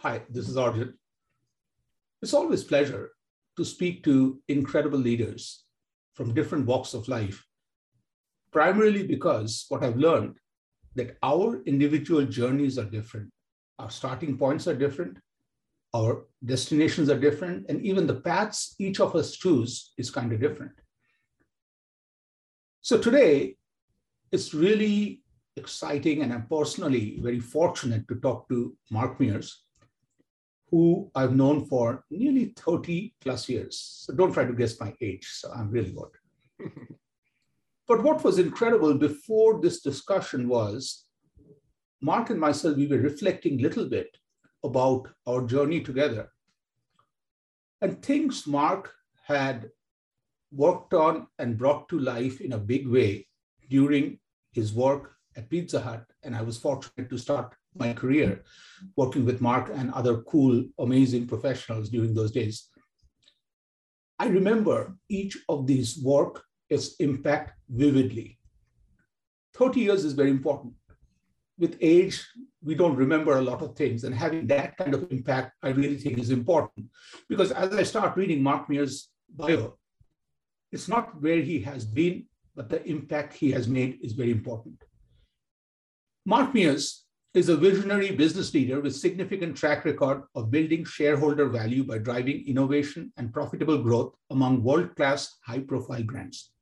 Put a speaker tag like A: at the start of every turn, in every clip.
A: Hi, this is Arjun. It's always pleasure to speak to incredible leaders from different walks of life, primarily because what I've learned that our individual journeys are different. Our starting points are different, our destinations are different, and even the paths each of us choose is kind of different. So today, it's really exciting, and I'm personally very fortunate to talk to Mark Mears, who I've known for nearly 30 plus years. So don't try to guess my age, so I'm really good. but what was incredible before this discussion was Mark and myself, we were reflecting a little bit about our journey together. And things Mark had worked on and brought to life in a big way during his work at Pizza Hut. And I was fortunate to start my career working with Mark and other cool, amazing professionals during those days. I remember each of these work, its impact vividly. 30 years is very important. With age, we don't remember a lot of things, and having that kind of impact, I really think is important. Because as I start reading Mark Mears' bio, it's not where he has been, but the impact he has made is very important. Mark Mears is a visionary business leader with significant track record of building shareholder value by driving innovation and profitable growth among world-class high-profile brands.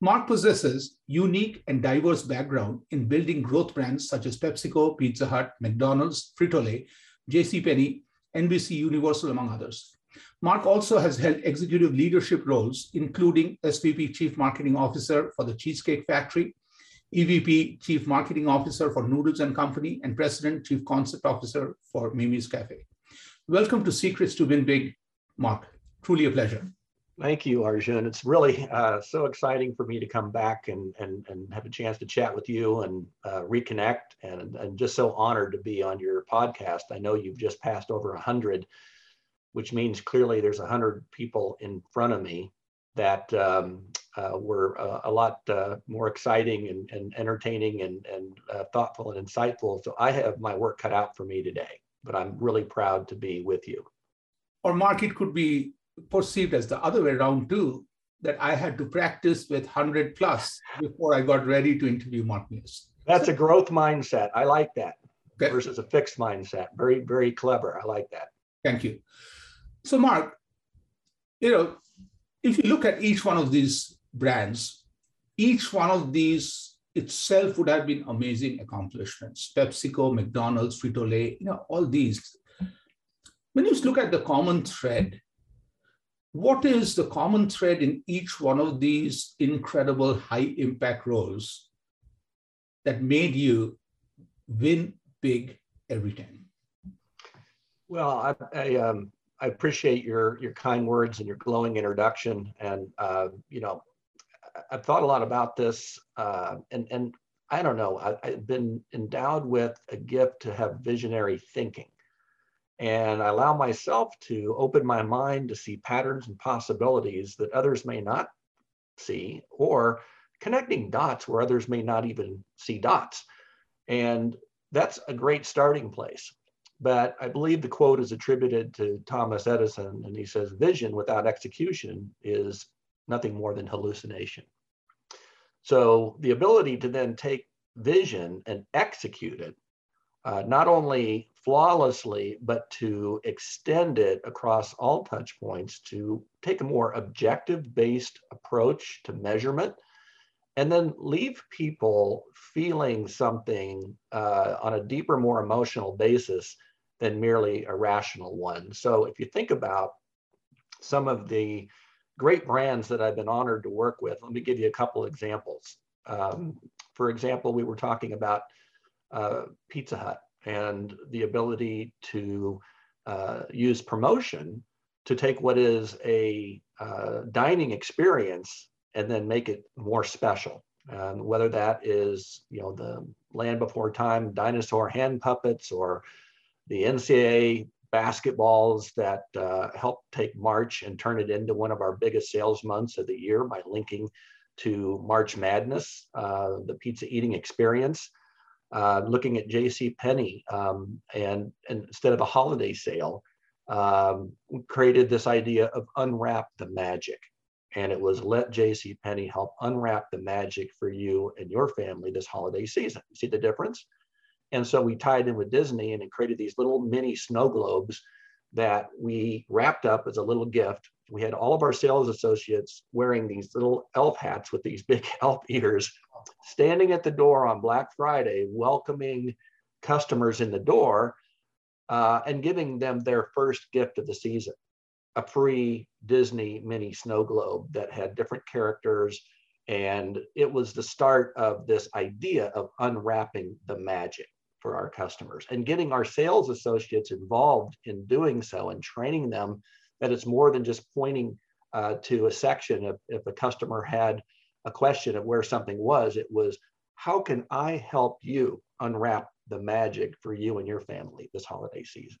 A: Mark possesses unique and diverse background in building growth brands such as PepsiCo, Pizza Hut, McDonald's, Frito-Lay, JCPenney, NBC Universal, among others. Mark also has held executive leadership roles, including SVP Chief Marketing Officer for the Cheesecake Factory, EVP Chief Marketing Officer for Noodles and Company, and President Chief Concept Officer for Mimi's Cafe. Welcome to Secrets to Win Big, Mark. Truly a pleasure.
B: Thank you, Arjun. It's really uh, so exciting for me to come back and, and, and have a chance to chat with you and uh, reconnect and, and just so honored to be on your podcast. I know you've just passed over 100, which means clearly there's 100 people in front of me that um, were uh, a lot uh, more exciting and, and entertaining and, and uh, thoughtful and insightful. So I have my work cut out for me today, but I'm really proud to be with you.
A: Or Mark, it could be perceived as the other way around too, that I had to practice with 100 plus before I got ready to interview Mark Mears.
B: That's a growth mindset. I like that okay. versus a fixed mindset. Very, very clever. I like that.
A: Thank you. So Mark, you know, if you look at each one of these brands, each one of these itself would have been amazing accomplishments. PepsiCo, McDonald's, Frito-Lay, you know, all these. When you look at the common thread, what is the common thread in each one of these incredible high impact roles that made you win big every time?
B: Well, I, I um, I appreciate your your kind words and your glowing introduction. And uh, you know, I've thought a lot about this, uh, and and I don't know. I, I've been endowed with a gift to have visionary thinking, and I allow myself to open my mind to see patterns and possibilities that others may not see, or connecting dots where others may not even see dots. And that's a great starting place. But I believe the quote is attributed to Thomas Edison, and he says, Vision without execution is nothing more than hallucination. So the ability to then take vision and execute it, uh, not only flawlessly, but to extend it across all touch points to take a more objective based approach to measurement and then leave people feeling something uh, on a deeper, more emotional basis than merely a rational one. So if you think about some of the great brands that I've been honored to work with, let me give you a couple examples. Um, for example, we were talking about uh, Pizza Hut and the ability to uh, use promotion to take what is a uh, dining experience and then make it more special. Um, whether that is, you know, the Land Before Time dinosaur hand puppets or the NCAA basketballs that uh, help take March and turn it into one of our biggest sales months of the year by linking to March Madness, uh, the pizza eating experience. Uh, looking at J.C. Penney um, and, and instead of a holiday sale, um, created this idea of unwrap the magic. And it was let J.C. Penney help unwrap the magic for you and your family this holiday season. See the difference? And so we tied in with Disney and it created these little mini snow globes that we wrapped up as a little gift. We had all of our sales associates wearing these little elf hats with these big elf ears, standing at the door on Black Friday, welcoming customers in the door uh, and giving them their first gift of the season a free Disney mini snow globe that had different characters. And it was the start of this idea of unwrapping the magic for our customers and getting our sales associates involved in doing so and training them that it's more than just pointing uh, to a section. If, if a customer had a question of where something was, it was, how can I help you unwrap the magic for you and your family this holiday season?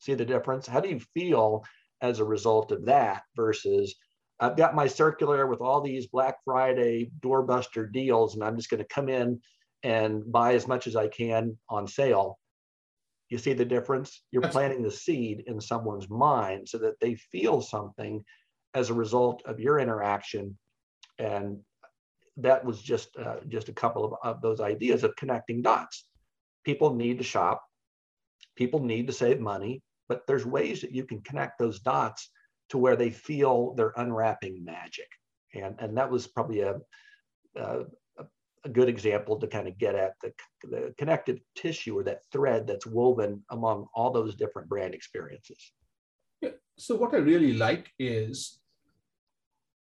B: See the difference? How do you feel as a result of that versus I've got my circular with all these Black Friday doorbuster deals, and I'm just going to come in and buy as much as I can on sale. You see the difference? You're planting the seed in someone's mind so that they feel something as a result of your interaction. And that was just uh, just a couple of, of those ideas of connecting dots. People need to shop. People need to save money, but there's ways that you can connect those dots to where they feel they're unwrapping magic. And, and that was probably a, a, a good example to kind of get at the, the connective tissue or that thread that's woven among all those different brand experiences.
A: Yeah. So what I really like is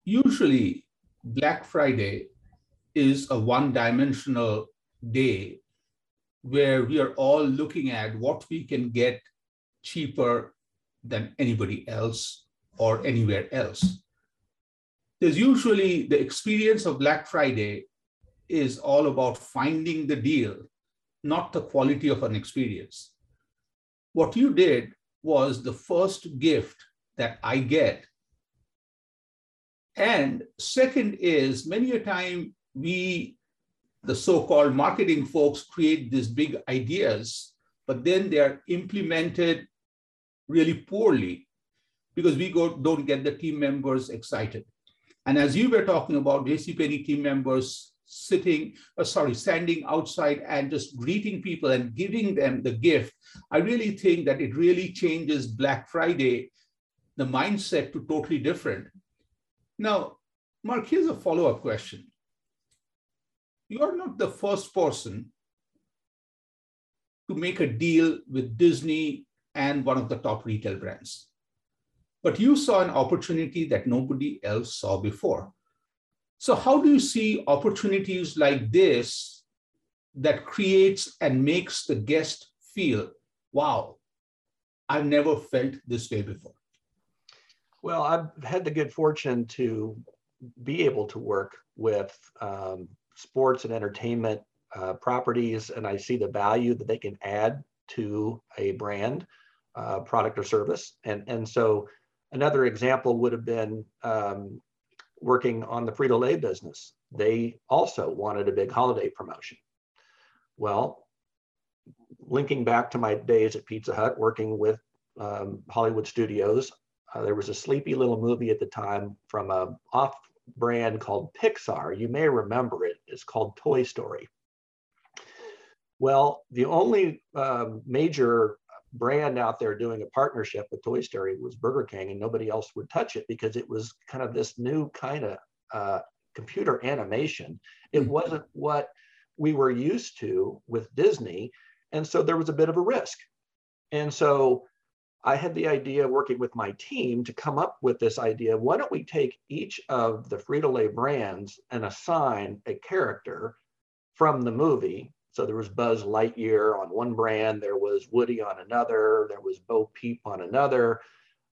A: usually Black Friday is a one-dimensional day where we are all looking at what we can get cheaper than anybody else or anywhere else. There's usually the experience of Black Friday is all about finding the deal, not the quality of an experience. What you did was the first gift that I get. And second is many a time we, the so-called marketing folks, create these big ideas, but then they are implemented really poorly because we go, don't get the team members excited. And as you were talking about JCPenney team members sitting, uh, sorry, standing outside and just greeting people and giving them the gift, I really think that it really changes Black Friday, the mindset to totally different. Now, Mark, here's a follow-up question. You are not the first person to make a deal with Disney and one of the top retail brands. But you saw an opportunity that nobody else saw before. So how do you see opportunities like this that creates and makes the guest feel, wow, I've never felt this way before?
B: Well, I've had the good fortune to be able to work with um, sports and entertainment uh, properties, and I see the value that they can add to a brand, uh, product, or service. And, and so another example would have been um, working on the Frito Lay business. They also wanted a big holiday promotion. Well, linking back to my days at Pizza Hut, working with um, Hollywood Studios, uh, there was a sleepy little movie at the time from a off brand called Pixar. You may remember it. It's called Toy Story. Well, the only uh, major brand out there doing a partnership with Toy Story was Burger King, and nobody else would touch it because it was kind of this new kind of uh, computer animation. It mm-hmm. wasn't what we were used to with Disney. And so there was a bit of a risk. And so I had the idea working with my team to come up with this idea. Why don't we take each of the Frito Lay brands and assign a character from the movie So there was Buzz Lightyear on one brand, there was Woody on another, there was Bo Peep on another.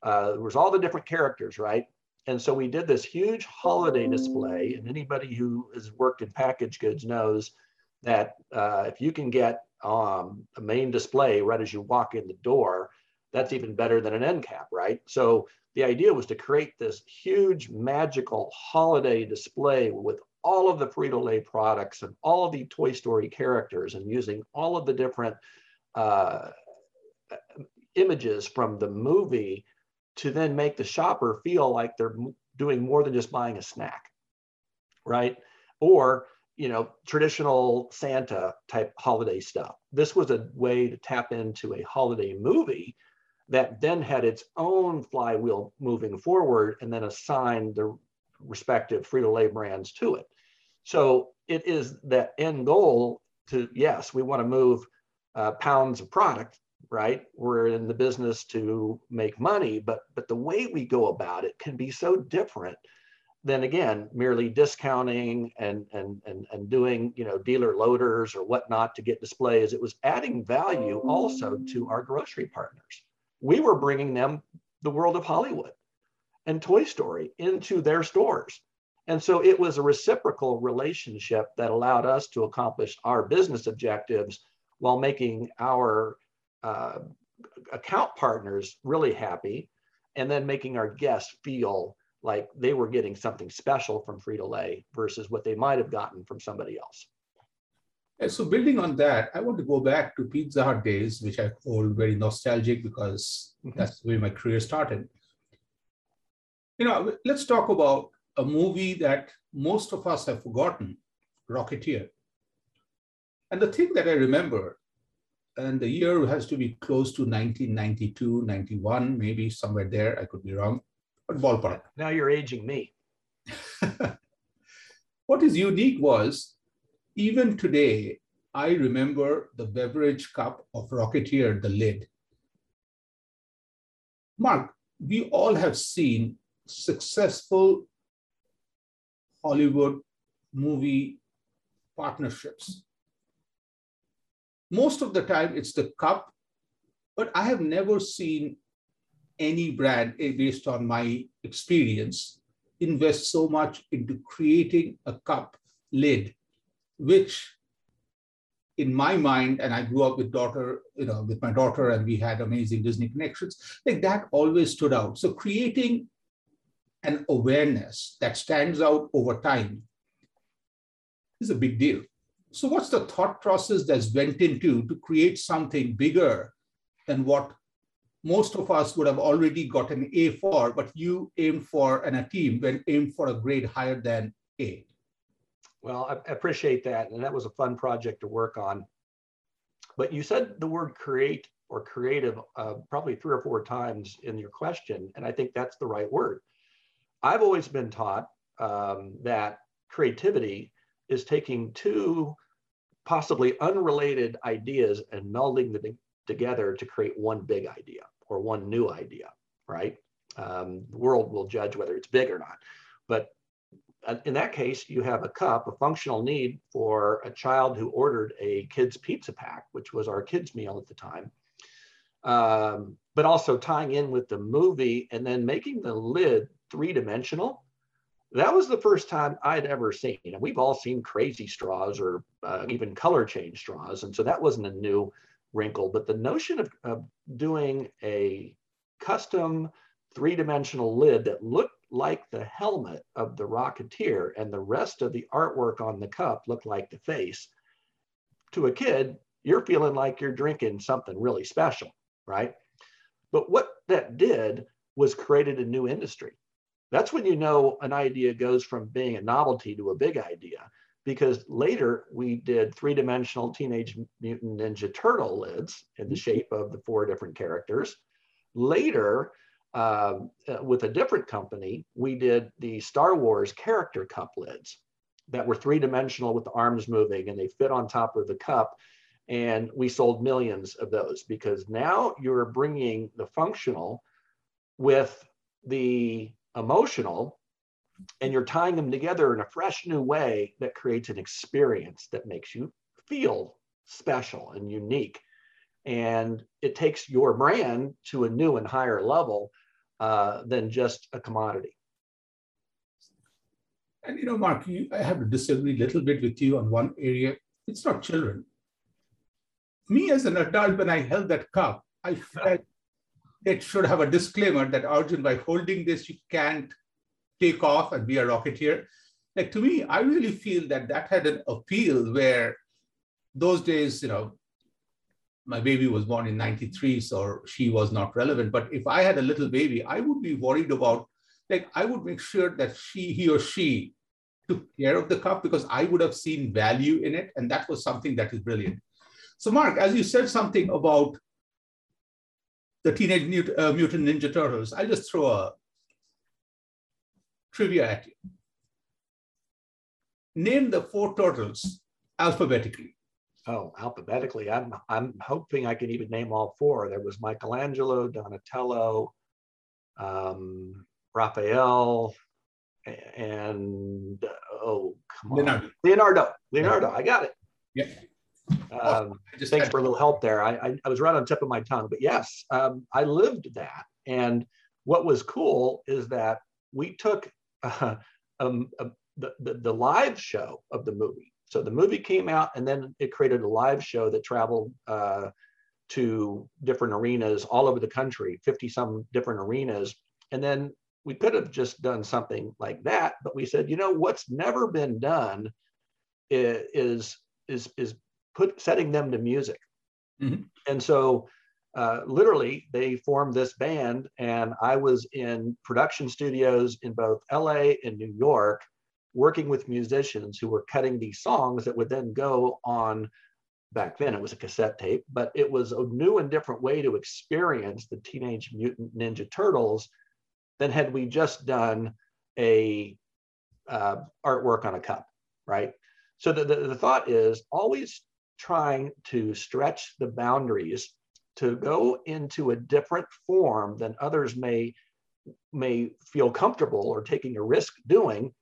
B: Uh, there was all the different characters, right? And so we did this huge holiday display. And anybody who has worked in package goods knows that uh, if you can get um, a main display right as you walk in the door, that's even better than an end cap, right? So the idea was to create this huge magical holiday display with all of the Frito-Lay products and all of the Toy Story characters and using all of the different uh, images from the movie to then make the shopper feel like they're doing more than just buying a snack, right? Or, you know, traditional Santa type holiday stuff. This was a way to tap into a holiday movie that then had its own flywheel moving forward and then assigned the respective Frito-Lay brands to it. So it is that end goal to, yes, we want to move uh, pounds of product, right? We're in the business to make money, but, but the way we go about it can be so different than again, merely discounting and, and, and, and doing, you know, dealer loaders or whatnot to get displays. It was adding value also to our grocery partners. We were bringing them the world of Hollywood and Toy Story into their stores. And so it was a reciprocal relationship that allowed us to accomplish our business objectives while making our uh, account partners really happy and then making our guests feel like they were getting something special from Frito-Lay versus what they might have gotten from somebody else.
A: And so building on that, I want to go back to Pizza Hut days, which I hold very nostalgic because mm-hmm. that's where my career started you know, let's talk about a movie that most of us have forgotten, Rocketeer. And the thing that I remember, and the year has to be close to 1992, 91, maybe somewhere there, I could be wrong, but ballpark.
B: Now you're aging me.
A: what is unique was, even today, I remember the beverage cup of Rocketeer, the lid. Mark, we all have seen successful Hollywood movie partnerships. Most of the time, it's the cup, but I have never seen any brand, eh, based on my experience, invest so much into creating a cup lid, which in my mind, and I grew up with daughter, you know, with my daughter, and we had amazing Disney connections, like that always stood out. So creating an awareness that stands out over time is a big deal. So what's the thought process that's went into to create something bigger than what most of us would have already got an A for, but you aim for, and a team when aim for a grade higher than A?
B: Well, I appreciate that. And that was a fun project to work on. But you said the word create or creative uh, probably three or four times in your question. And I think that's the right word. I've always been taught um, that creativity is taking two possibly unrelated ideas and melding them together to create one big idea or one new idea, right? Um, the world will judge whether it's big or not. But uh, in that case, you have a cup, a functional need for a child who ordered a kid's pizza pack, which was our kids' meal at the time. Um, but also tying in with the movie and then making the lid three dimensional. That was the first time I'd ever seen. And we've all seen crazy straws or uh, even color change straws. And so that wasn't a new wrinkle. But the notion of, of doing a custom three dimensional lid that looked like the helmet of the Rocketeer and the rest of the artwork on the cup looked like the face. To a kid, you're feeling like you're drinking something really special, right? But what that did was created a new industry. That's when you know an idea goes from being a novelty to a big idea. Because later we did three dimensional Teenage Mutant Ninja Turtle lids in the shape of the four different characters. Later, um, uh, with a different company, we did the Star Wars character cup lids that were three dimensional with the arms moving and they fit on top of the cup. And we sold millions of those because now you're bringing the functional with the emotional and you're tying them together in a fresh new way that creates an experience that makes you feel special and unique. And it takes your brand to a new and higher level uh, than just a commodity.
A: And you know, Mark, you, I have to disagree a little bit with you on one area. It's not children. Me as an adult, when I held that cup, I felt it should have a disclaimer that Arjun, by holding this, you can't take off and be a rocketeer. Like to me, I really feel that that had an appeal where those days, you know, my baby was born in 93, so she was not relevant. But if I had a little baby, I would be worried about, like, I would make sure that she, he or she took care of the cup because I would have seen value in it. And that was something that is brilliant. So, Mark, as you said something about the Teenage uh, Mutant Ninja Turtles, I'll just throw a trivia at you. Name the four turtles alphabetically.
B: Oh, alphabetically. I'm I'm hoping I can even name all four. There was Michelangelo, Donatello, um, Raphael, and oh come on, Leonardo. Leonardo. Leonardo. I got it.
A: Yeah.
B: Um, just thanks for a little help there. I, I, I, was right on the tip of my tongue, but yes, um, I lived that. And what was cool is that we took uh, um, uh, the, the, the live show of the movie. So the movie came out, and then it created a live show that traveled uh, to different arenas all over the country, 50 some different arenas. And then we could have just done something like that, but we said, you know, what's never been done is is is put setting them to music. Mm-hmm. And so uh, literally they formed this band and I was in production studios in both LA and New York working with musicians who were cutting these songs that would then go on back then it was a cassette tape but it was a new and different way to experience the teenage mutant ninja turtles than had we just done a uh, artwork on a cup right so the, the, the thought is always trying to stretch the boundaries to go into a different form than others may may feel comfortable or taking a risk doing.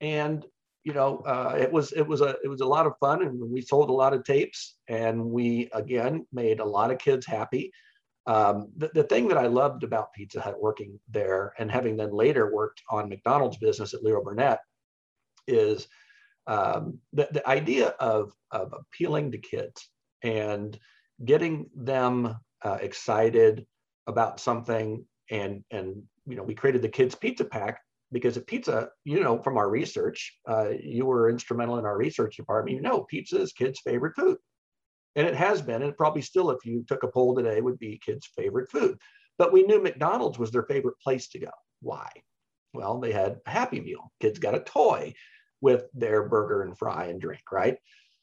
B: And you know uh, it was it was a it was a lot of fun and we sold a lot of tapes and we again made a lot of kids happy. Um, the, the thing that i loved about pizza hut working there and having then later worked on mcdonald's business at leo burnett is um, the, the idea of, of appealing to kids and getting them uh, excited about something and and you know we created the kids pizza pack because at pizza you know from our research uh, you were instrumental in our research department you know pizza is kids favorite food. And it has been and probably still if you took a poll today would be kids favorite food. But we knew mcdonald's was their favorite place to go. Why? Well they had a happy meal. Kids got a toy with their burger and fry and drink, right?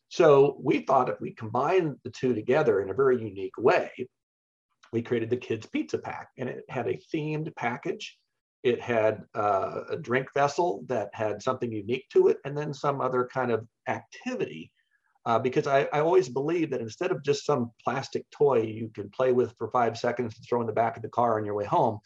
B: So we thought if we combine the two together in a very unique way, we created the kids pizza pack and it had a themed package. It had uh, a drink vessel that had something unique to it and then some other kind of activity. Uh, because I, I always believe that instead of just some plastic toy you can play with for five seconds and throw in the back of the car on your way home,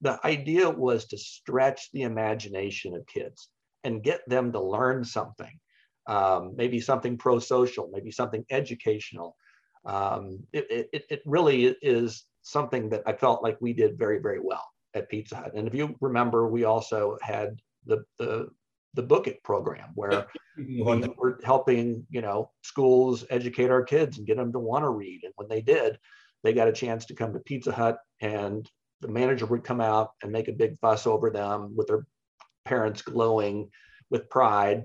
B: the idea was to stretch the imagination of kids and get them to learn something, um, maybe something pro-social, maybe something educational. Um, it, it, it really is something that I felt like we did very, very well at Pizza Hut. And if you remember, we also had the, the, the Book It program where we were helping, you know, schools educate our kids and get them to want to read. And when they did, they got a chance to come to Pizza Hut and the manager would come out and make a big fuss over them with their parents glowing with pride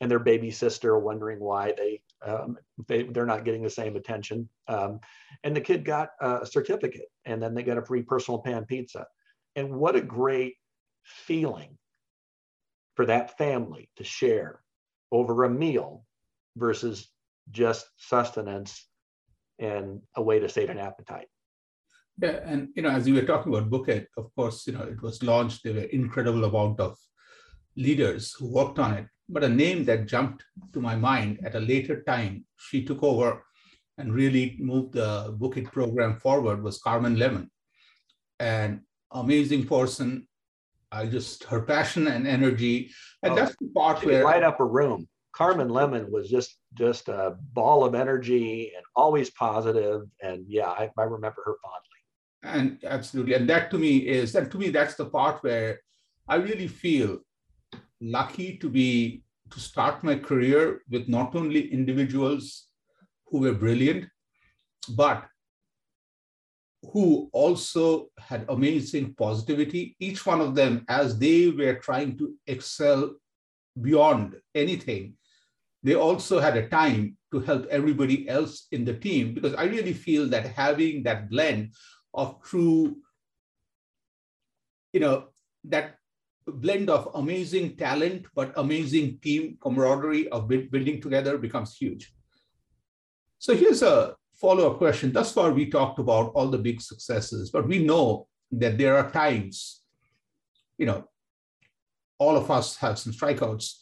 B: and their baby sister wondering why they, um, they they're not getting the same attention. Um, and the kid got a certificate and then they got a free personal pan pizza. And what a great feeling for that family to share over a meal versus just sustenance and a way to sate an appetite.
A: Yeah, and you know, as you were talking about Book It, of course, you know, it was launched. There were incredible amount of leaders who worked on it. But a name that jumped to my mind at a later time, she took over and really moved the Book It program forward was Carmen Lemon. An amazing person. I just her passion and energy, and oh, that's the part where
B: light up a room. Carmen Lemon was just just a ball of energy and always positive. And yeah, I, I remember her fondly.
A: And absolutely, and that to me is and to me that's the part where I really feel lucky to be to start my career with not only individuals who were brilliant, but who also had amazing positivity. Each one of them, as they were trying to excel beyond anything, they also had a time to help everybody else in the team because I really feel that having that blend of true, you know, that blend of amazing talent but amazing team camaraderie of building together becomes huge. So here's a follow-up question. Thus far, we talked about all the big successes, but we know that there are times, you know, all of us have some strikeouts.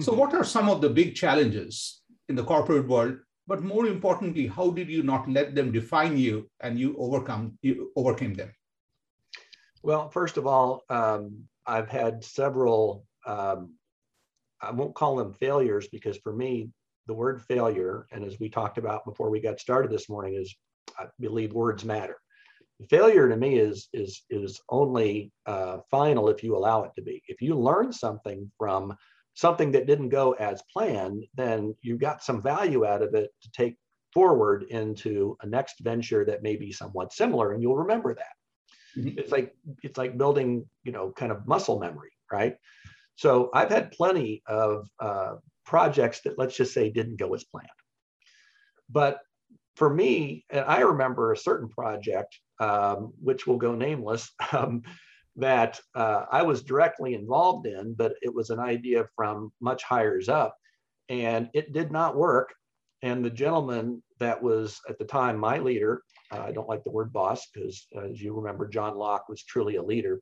A: So hmm. what are some of the big challenges in the corporate world? But more importantly, how did you not let them define you and you overcome you overcame them?
B: Well, first of all, um, I've had several. Um, I won't call them failures because for me, the word failure, and as we talked about before we got started this morning, is I believe words matter. Failure to me is is is only uh, final if you allow it to be. If you learn something from something that didn't go as planned, then you got some value out of it to take forward into a next venture that may be somewhat similar, and you'll remember that. Mm-hmm. It's like it's like building, you know, kind of muscle memory, right? So I've had plenty of uh, projects that let's just say didn't go as planned. But for me, and I remember a certain project, um, which will go nameless, um, that uh, I was directly involved in, but it was an idea from much higher up, and it did not work. And the gentleman that was at the time my leader, uh, I don't like the word boss because, as you remember, John Locke was truly a leader.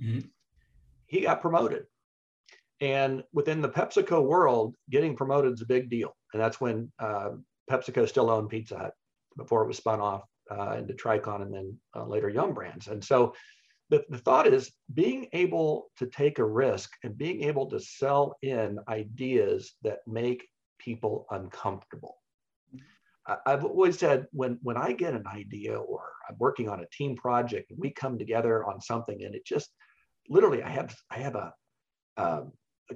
B: Mm-hmm. He got promoted. And within the PepsiCo world, getting promoted is a big deal. And that's when uh, PepsiCo still owned Pizza Hut before it was spun off uh, into Tricon and then uh, later Yum Brands. And so the, the thought is being able to take a risk and being able to sell in ideas that make people uncomfortable. I've always said when when I get an idea or I'm working on a team project and we come together on something and it just literally I have I have a, um, a,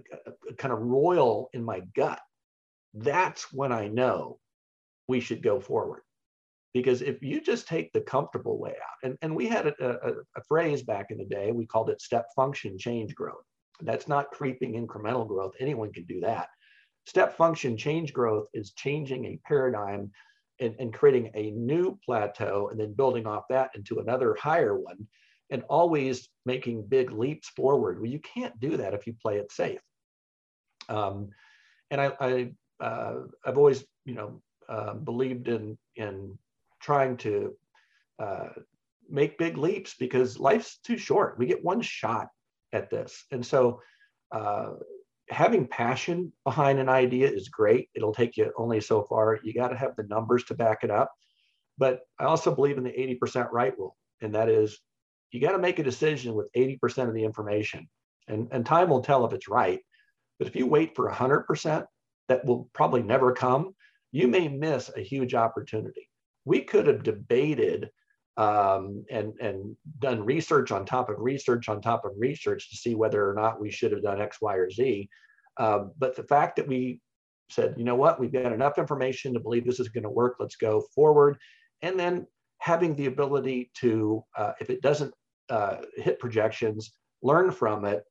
B: a, kind of royal in my gut. That's when I know we should go forward because if you just take the comfortable way out and, and we had a, a, a, phrase back in the day we called it step function change growth. That's not creeping incremental growth. Anyone can do that. Step function change growth is changing a paradigm and, and creating a new plateau and then building off that into another higher one and always making big leaps forward. Well you can't do that if you play it safe. Um, and i, I uh, i've always you know uh, believed in in trying to uh, make big leaps because life's too short. We get one shot at this. And so uh, having passion behind an idea is great. It'll take you only so far. You got to have the numbers to back it up. But I also believe in the 80% right rule. And that is you got to make a decision with 80% of the information. And, and time will tell if it's right. But if you wait for 100%, that will probably never come. You may miss a huge opportunity we could have debated um, and, and done research on top of research on top of research to see whether or not we should have done X, Y, or Z. Um, but the fact that we said, you know what, we've got enough information to believe this is going to work, let's go forward. And then having the ability to, uh, if it doesn't uh, hit projections, learn from it,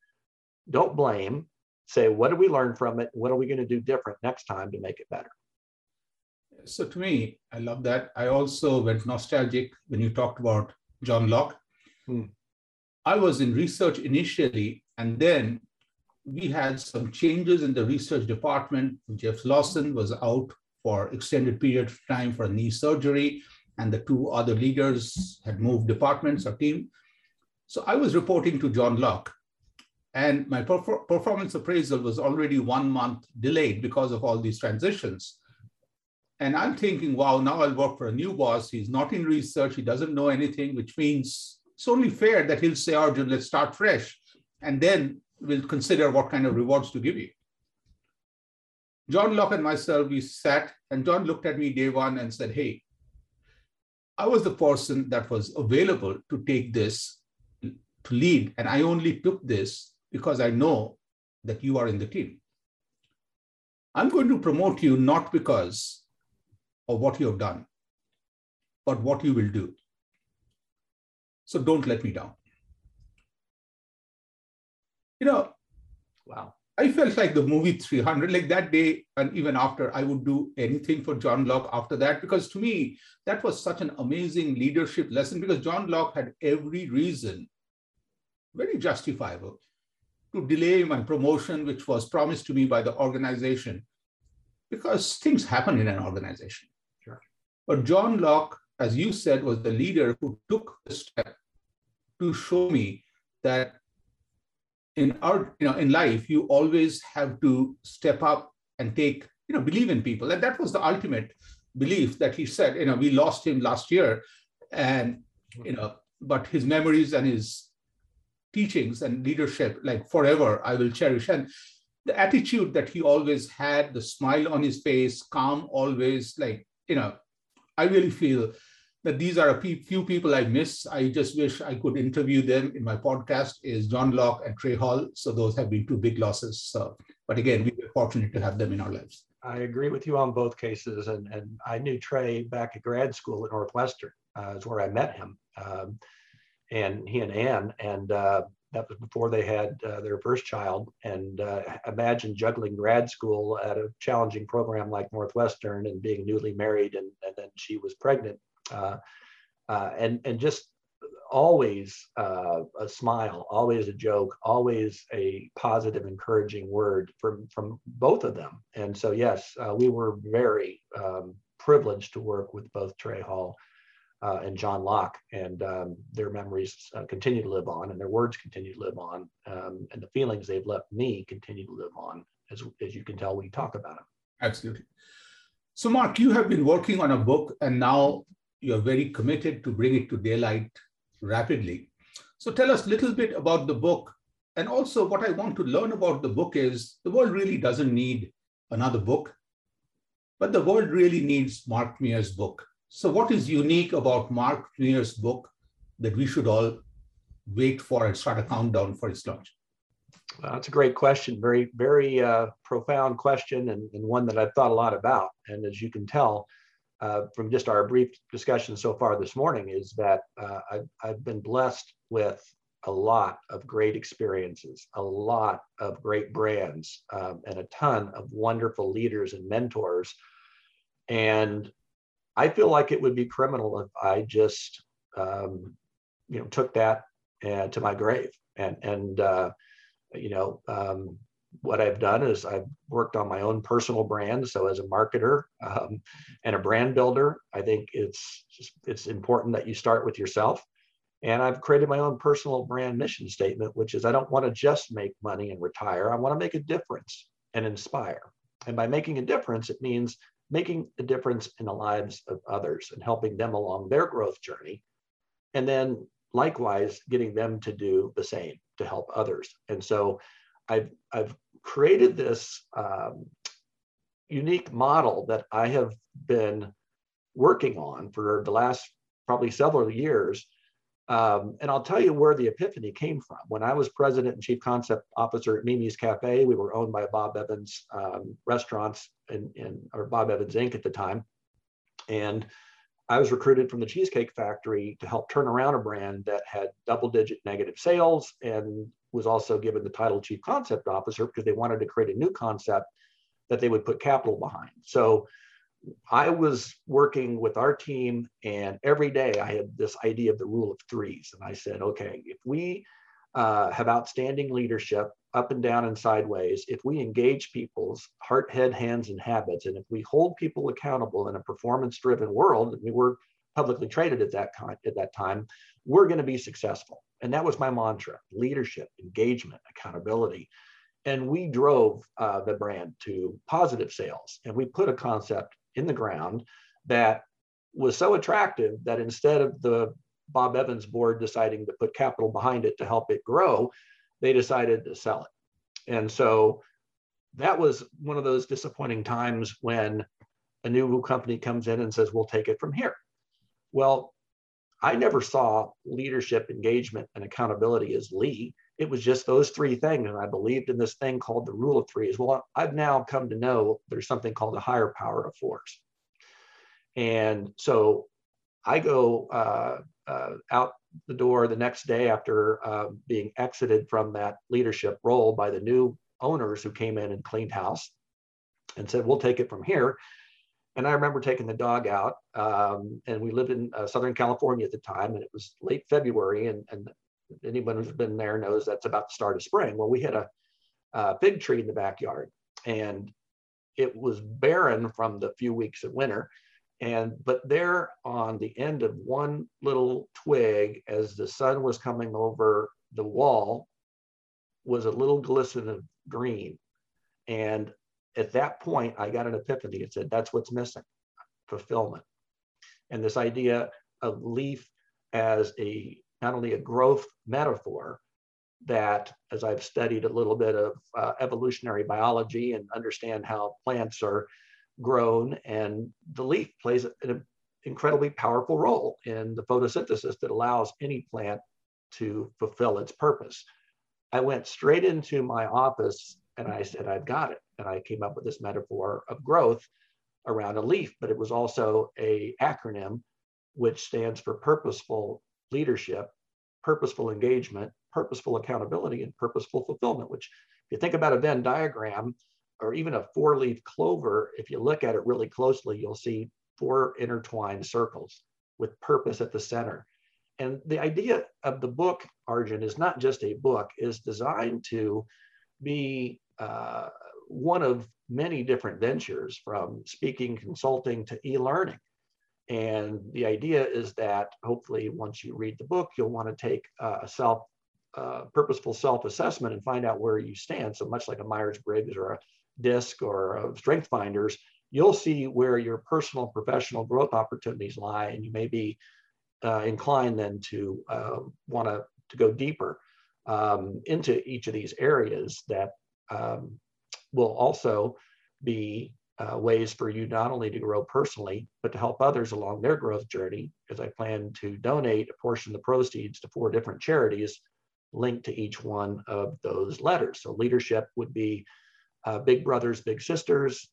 B: don't blame, say, what did we learn from it? What are we going to do different next time to make it better?
A: So to me, I love that. I also went nostalgic when you talked about John Locke. Hmm. I was in research initially, and then we had some changes in the research department. Jeff Lawson was out for extended period of time for knee surgery, and the two other leaders had moved departments or team. So I was reporting to John Locke, and my perfor- performance appraisal was already one month delayed because of all these transitions. And I'm thinking, wow, now I'll work for a new boss. He's not in research. He doesn't know anything, which means it's only fair that he'll say, Arjun, let's start fresh. And then we'll consider what kind of rewards to give you. John Locke and myself, we sat, and John looked at me day one and said, Hey, I was the person that was available to take this to lead. And I only took this because I know that you are in the team. I'm going to promote you not because of what you have done, but what you will do. So don't let me down. You know, wow. I felt like the movie 300, like that day and even after, I would do anything for John Locke after that, because to me, that was such an amazing leadership lesson because John Locke had every reason, very justifiable, to delay my promotion, which was promised to me by the organization, because things happen in an organization. But John Locke, as you said, was the leader who took the step to show me that in our you know in life you always have to step up and take you know believe in people. And that was the ultimate belief that he said. You know we lost him last year and you know but his memories and his teachings and leadership like forever i will cherish. And the attitude that he always had the smile on his face calm always like you know i really feel that these are a few people I miss. I just wish I could interview them in my podcast is John Locke and Trey Hall. So those have been two big losses. So, but again, we were fortunate to have them in our lives.
B: I agree with you on both cases. And, and I knew Trey back at grad school at Northwestern uh, is where I met him. Um, and he and Ann, and uh, that was before they had uh, their first child. And uh, imagine juggling grad school at a challenging program like Northwestern and being newly married, and, and then she was pregnant uh, uh, and and just always uh, a smile, always a joke, always a positive, encouraging word from from both of them. And so, yes, uh, we were very um, privileged to work with both Trey Hall uh, and John Locke, and um, their memories uh, continue to live on, and their words continue to live on, um, and the feelings they've left me continue to live on. As as you can tell, when we talk about them.
A: Absolutely. So, Mark, you have been working on a book, and now you're very committed to bring it to daylight rapidly. So tell us a little bit about the book. And also, what I want to learn about the book is the world really doesn't need another book, but the world really needs Mark Mears' book. So, what is unique about Mark Mears' book that we should all wait for and start a countdown for its launch?
B: Well, that's a great question. Very, very uh, profound question, and, and one that I've thought a lot about. And as you can tell, uh, from just our brief discussion so far this morning is that uh, I've, I've been blessed with a lot of great experiences, a lot of great brands, um, and a ton of wonderful leaders and mentors. And I feel like it would be criminal if I just, um, you know, took that uh, to my grave. And and uh, you know, um, what I've done is I've worked on my own personal brand. So as a marketer um, and a brand builder, I think it's just, it's important that you start with yourself. And I've created my own personal brand mission statement, which is I don't want to just make money and retire. I want to make a difference and inspire. And by making a difference, it means making a difference in the lives of others and helping them along their growth journey. And then likewise, getting them to do the same to help others. And so I've, I've created this um, unique model that I have been working on for the last probably several years. Um, and I'll tell you where the epiphany came from. When I was president and chief concept officer at Mimi's Cafe, we were owned by Bob Evans um, Restaurants and, and or Bob Evans Inc. at the time. And I was recruited from the Cheesecake Factory to help turn around a brand that had double digit negative sales and was also given the title chief concept officer because they wanted to create a new concept that they would put capital behind. So I was working with our team, and every day I had this idea of the rule of threes. And I said, okay, if we uh, have outstanding leadership up and down and sideways, if we engage people's heart, head, hands, and habits, and if we hold people accountable in a performance driven world, and we were publicly traded at that, kind, at that time, we're going to be successful. And that was my mantra leadership, engagement, accountability. And we drove uh, the brand to positive sales. And we put a concept in the ground that was so attractive that instead of the Bob Evans board deciding to put capital behind it to help it grow, they decided to sell it. And so that was one of those disappointing times when a new company comes in and says, we'll take it from here. Well, I never saw leadership, engagement, and accountability as Lee. It was just those three things. And I believed in this thing called the rule of threes. Well, I've now come to know there's something called a higher power of force. And so I go uh, uh, out the door the next day after uh, being exited from that leadership role by the new owners who came in and cleaned house and said, we'll take it from here. And I remember taking the dog out, um, and we lived in uh, Southern California at the time, and it was late February, and, and anyone who's been there knows that's about the start of spring. Well, we had a, a fig tree in the backyard, and it was barren from the few weeks of winter. And but there on the end of one little twig, as the sun was coming over the wall, was a little glisten of green. And at that point, I got an epiphany. It said, that's what's missing fulfillment. And this idea of leaf as a not only a growth metaphor, that as I've studied a little bit of uh, evolutionary biology and understand how plants are grown, and the leaf plays an incredibly powerful role in the photosynthesis that allows any plant to fulfill its purpose. I went straight into my office and I said, I've got it. And I came up with this metaphor of growth around a leaf, but it was also a acronym which stands for purposeful leadership, purposeful engagement, purposeful accountability, and purposeful fulfillment, which if you think about a Venn diagram or even a four leaf clover, if you look at it really closely, you'll see four intertwined circles with purpose at the center. And the idea of the book, Arjun, is not just a book, is designed to be uh, one of many different ventures from speaking, consulting to e-learning. And the idea is that hopefully once you read the book, you'll want to take a self, uh, self-assessment and find out where you stand. So much like a Myers-Briggs or a DISC or a Strength Finders, you'll see where your personal professional growth opportunities lie and you may be uh, inclined then to uh, want to to go deeper um, into each of these areas that um, will also be uh, ways for you not only to grow personally, but to help others along their growth journey, as I plan to donate a portion of the proceeds to four different charities linked to each one of those letters. So leadership would be uh, Big Brothers, Big Sisters.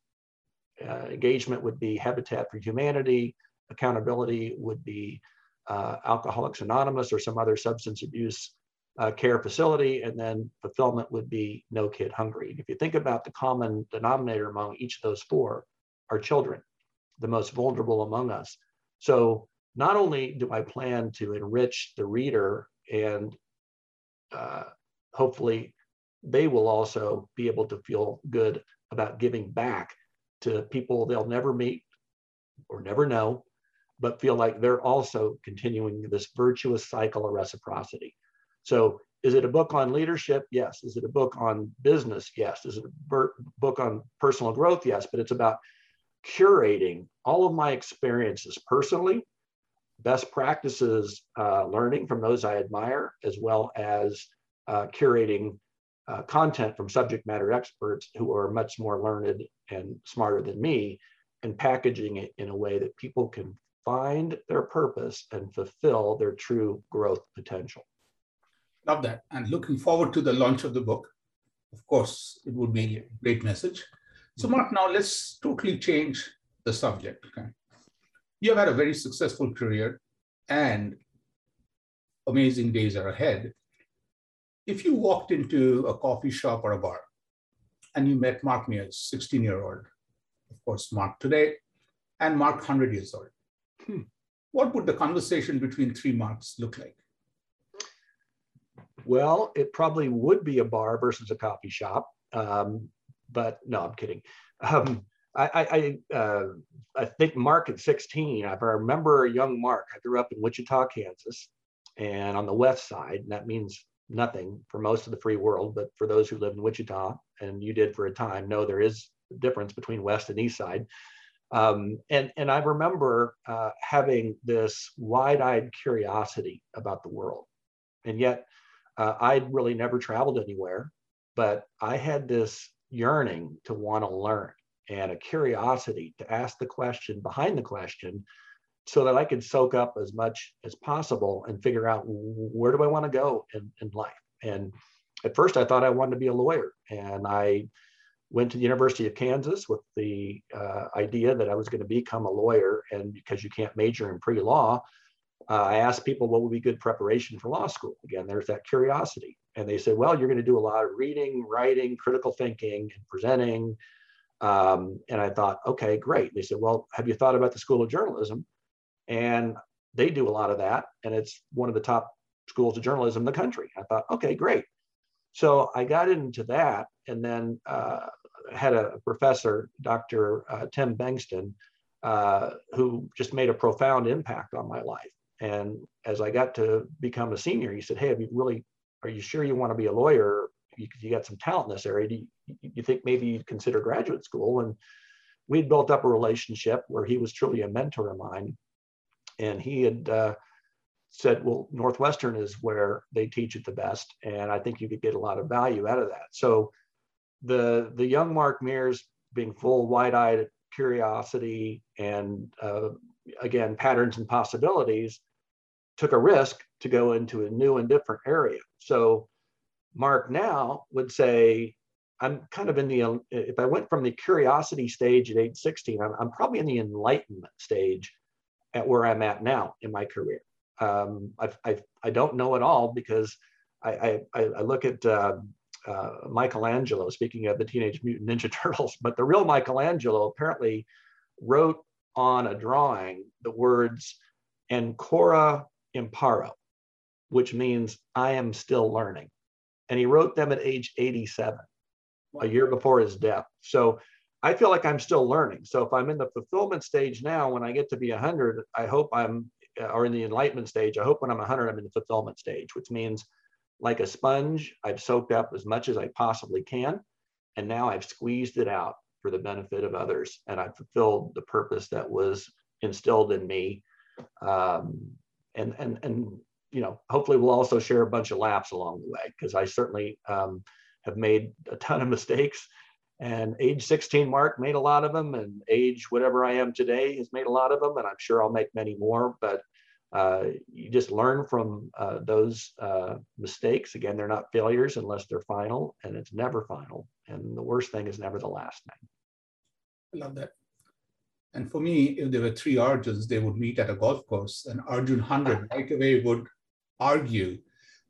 B: Uh, engagement would be Habitat for Humanity. Accountability would be uh, Alcoholics Anonymous or some other substance abuse uh, care facility, and then fulfillment would be no kid hungry. And if you think about the common denominator among each of those four are children, the most vulnerable among us. So not only do I plan to enrich the reader and uh, hopefully they will also be able to feel good about giving back to people they'll never meet or never know, but feel like they're also continuing this virtuous cycle of reciprocity. So is it a book on leadership? Yes. Is it a book on business? Yes. Is it a book on personal growth? Yes. But it's about curating all of my experiences personally, best practices uh, learning from those I admire, as well as uh, curating uh, content from subject matter experts who are much more learned and smarter than me, and packaging it in a way that people can find their purpose and fulfill their true growth potential.
A: Love that. And looking forward to the launch of the book. Of course, it would be a great message. So, Mark, now let's totally change the subject. Okay? You have had a very successful career and amazing days are ahead. If you walked into a coffee shop or a bar and you met Mark Mears, 16 year old, of course, Mark today, and Mark 100 years old, hmm. what would the conversation between three Marks look like?
B: Well, it probably would be a bar versus a coffee shop. Um, but no, I'm kidding. Um, I, I, uh, I think Mark at 16, I remember young Mark. I grew up in Wichita, Kansas, and on the west side, and that means nothing for most of the free world, but for those who live in Wichita, and you did for a time, know there is a difference between west and east side. Um, and, and I remember uh, having this wide-eyed curiosity about the world. And yet uh, I'd really never traveled anywhere, but I had this yearning to want to learn and a curiosity to ask the question behind the question so that I could soak up as much as possible and figure out where do I want to go in, in life. And at first I thought I wanted to be a lawyer and I went to the University of Kansas with the uh, idea that I was going to become a lawyer. And because you can't major in pre-law, uh, I asked people what would be good preparation for law school. Again, there's that curiosity. And they said, well, you're going to do a lot of reading, writing, critical thinking, and presenting. Um, and I thought, okay, great. They said, well, have you thought about the School of Journalism? And they do a lot of that. And it's one of the top schools of journalism in the country. I thought, okay, great. So I got into that and then uh, had a professor, Dr. Uh, Tim Bengtson, uh, who just made a profound impact on my life. And as I got to become a senior, he said, Hey, have you really, are you sure you want to be a lawyer? You, you got some talent in this area. Do you, you think maybe you'd consider graduate school? And we'd built up a relationship where he was truly a mentor of mine. And he had uh, said, Well, Northwestern is where they teach it the best. And I think you could get a lot of value out of that. So the, the young Mark Mears being full wide eyed curiosity and uh, again, patterns and possibilities took a risk to go into a new and different area. So Mark now would say, I'm kind of in the, if I went from the curiosity stage at age 16, I'm, I'm probably in the enlightenment stage at where I'm at now in my career. Um, I've, I've, I do not know it all because I, I, I look at uh, uh, Michelangelo, speaking of the Teenage Mutant Ninja Turtles, but the real Michelangelo apparently wrote on a drawing the words Ancora Imparo, which means I am still learning. And he wrote them at age 87, a year before his death. So I feel like I'm still learning. So if I'm in the fulfillment stage now, when I get to be 100, I hope I'm, or in the enlightenment stage, I hope when I'm 100, I'm in the fulfillment stage, which means like a sponge, I've soaked up as much as I possibly can. And now I've squeezed it out for the benefit of others. And I've fulfilled the purpose that was instilled in me. Um, and, and, and, you know, hopefully we'll also share a bunch of laughs along the way because I certainly um, have made a ton of mistakes. And age 16 mark made a lot of them, and age whatever I am today has made a lot of them, and I'm sure I'll make many more. But uh, you just learn from uh, those uh, mistakes. Again, they're not failures unless they're final, and it's never final. And the worst thing is never the last thing.
A: I love that. And for me, if there were three Arjuns, they would meet at a golf course, and Arjun 100 right away would argue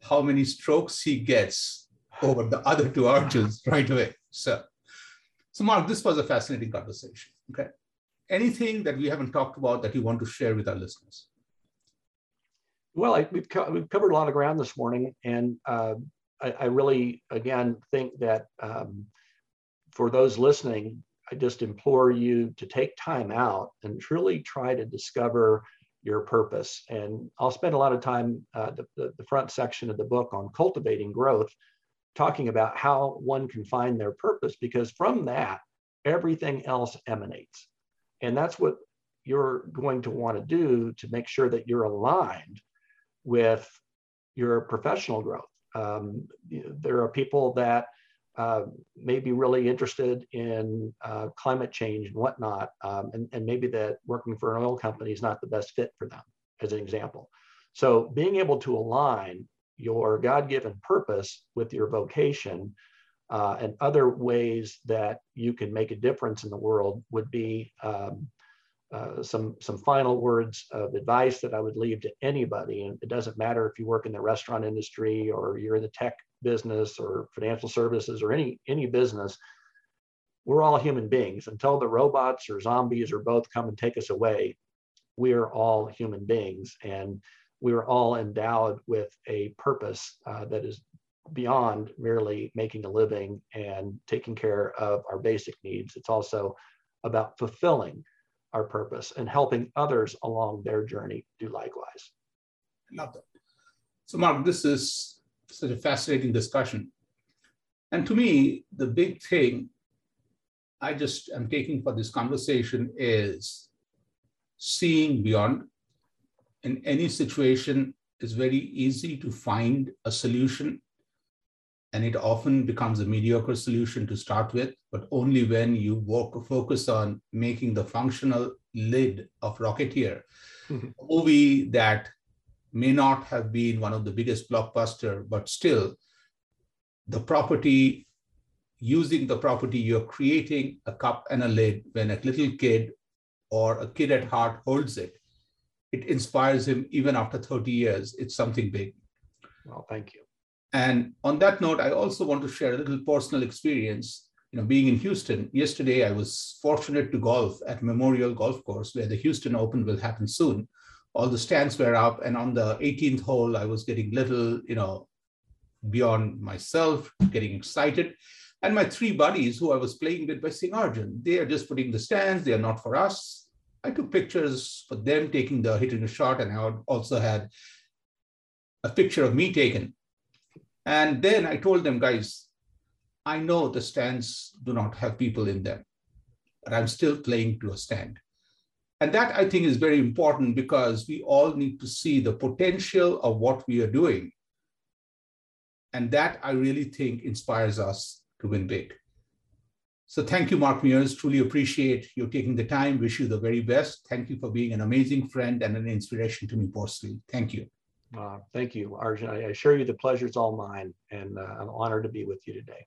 A: how many strokes he gets over the other two Arjuns right away. So, so Mark, this was a fascinating conversation. Okay. Anything that we haven't talked about that you want to share with our listeners?
B: Well, I, we've, co- we've covered a lot of ground this morning, and uh, I, I, really, again, think that um, for those listening, I just implore you to take time out and truly try to discover your purpose. And I'll spend a lot of time, uh, the, the, the front section of the book on cultivating growth, talking about how one can find their purpose, because from that, everything else emanates. And that's what you're going to want to do to make sure that you're aligned with your professional growth. Um, there are people that uh, may be really interested in uh, climate change and whatnot, um, and, and maybe that working for an oil company is not the best fit for them, as an example. So being able to align your God-given purpose with your vocation uh, and other ways that you can make a difference in the world would be um, uh, some some final words of advice that I would leave to anybody. And it doesn't matter if you work in the restaurant industry or you're in the tech business or financial services or any any business. We're all human beings. Until the robots or zombies or both come and take us away, we are all human beings, and we are all endowed with a purpose uh, that is beyond merely making a living and taking care of our basic needs. It's also about fulfilling our purpose and helping others along their journey do likewise.
A: Love that. So, Mark, this is such a fascinating discussion. And to me, the big thing I just am taking for this conversation is seeing beyond. In any situation, it's very easy to find a solution. and it often becomes a mediocre solution to start with, but only when you work, focus on making the functional lid of Rocketeer, mm-hmm. a movie that may not have been one of the biggest blockbuster, but still the property, using the property, you're creating a cup and a lid when a little kid or a kid at heart holds it. It inspires him even after 30 years. It's something big.
B: Well, thank you.
A: And on that note, I also want to share a little personal experience. You know, being in Houston, yesterday I was fortunate to golf at Memorial Golf Course, where the Houston Open will happen soon. All the stands were up, and on the 18th hole, I was getting little, you know, beyond myself, getting excited. And my three buddies who I was playing with by saying, Arjun, they are just putting the stands, they are not for us. I took pictures for them taking the hitting a shot, and I also had a picture of me taken and then I told them, guys, I know the stands do not have people in them, but I'm still playing to a stand. And that I think is very important because we all need to see the potential of what we are doing. And that I really think inspires us to win big. So thank you, Mark Mears. Truly appreciate you taking the time. Wish you the very best. Thank you for being an amazing friend and an inspiration to me personally. Thank you.
B: Uh, thank you, Arjun. I assure you the pleasure is all mine, and uh, I'm honored to be with you today.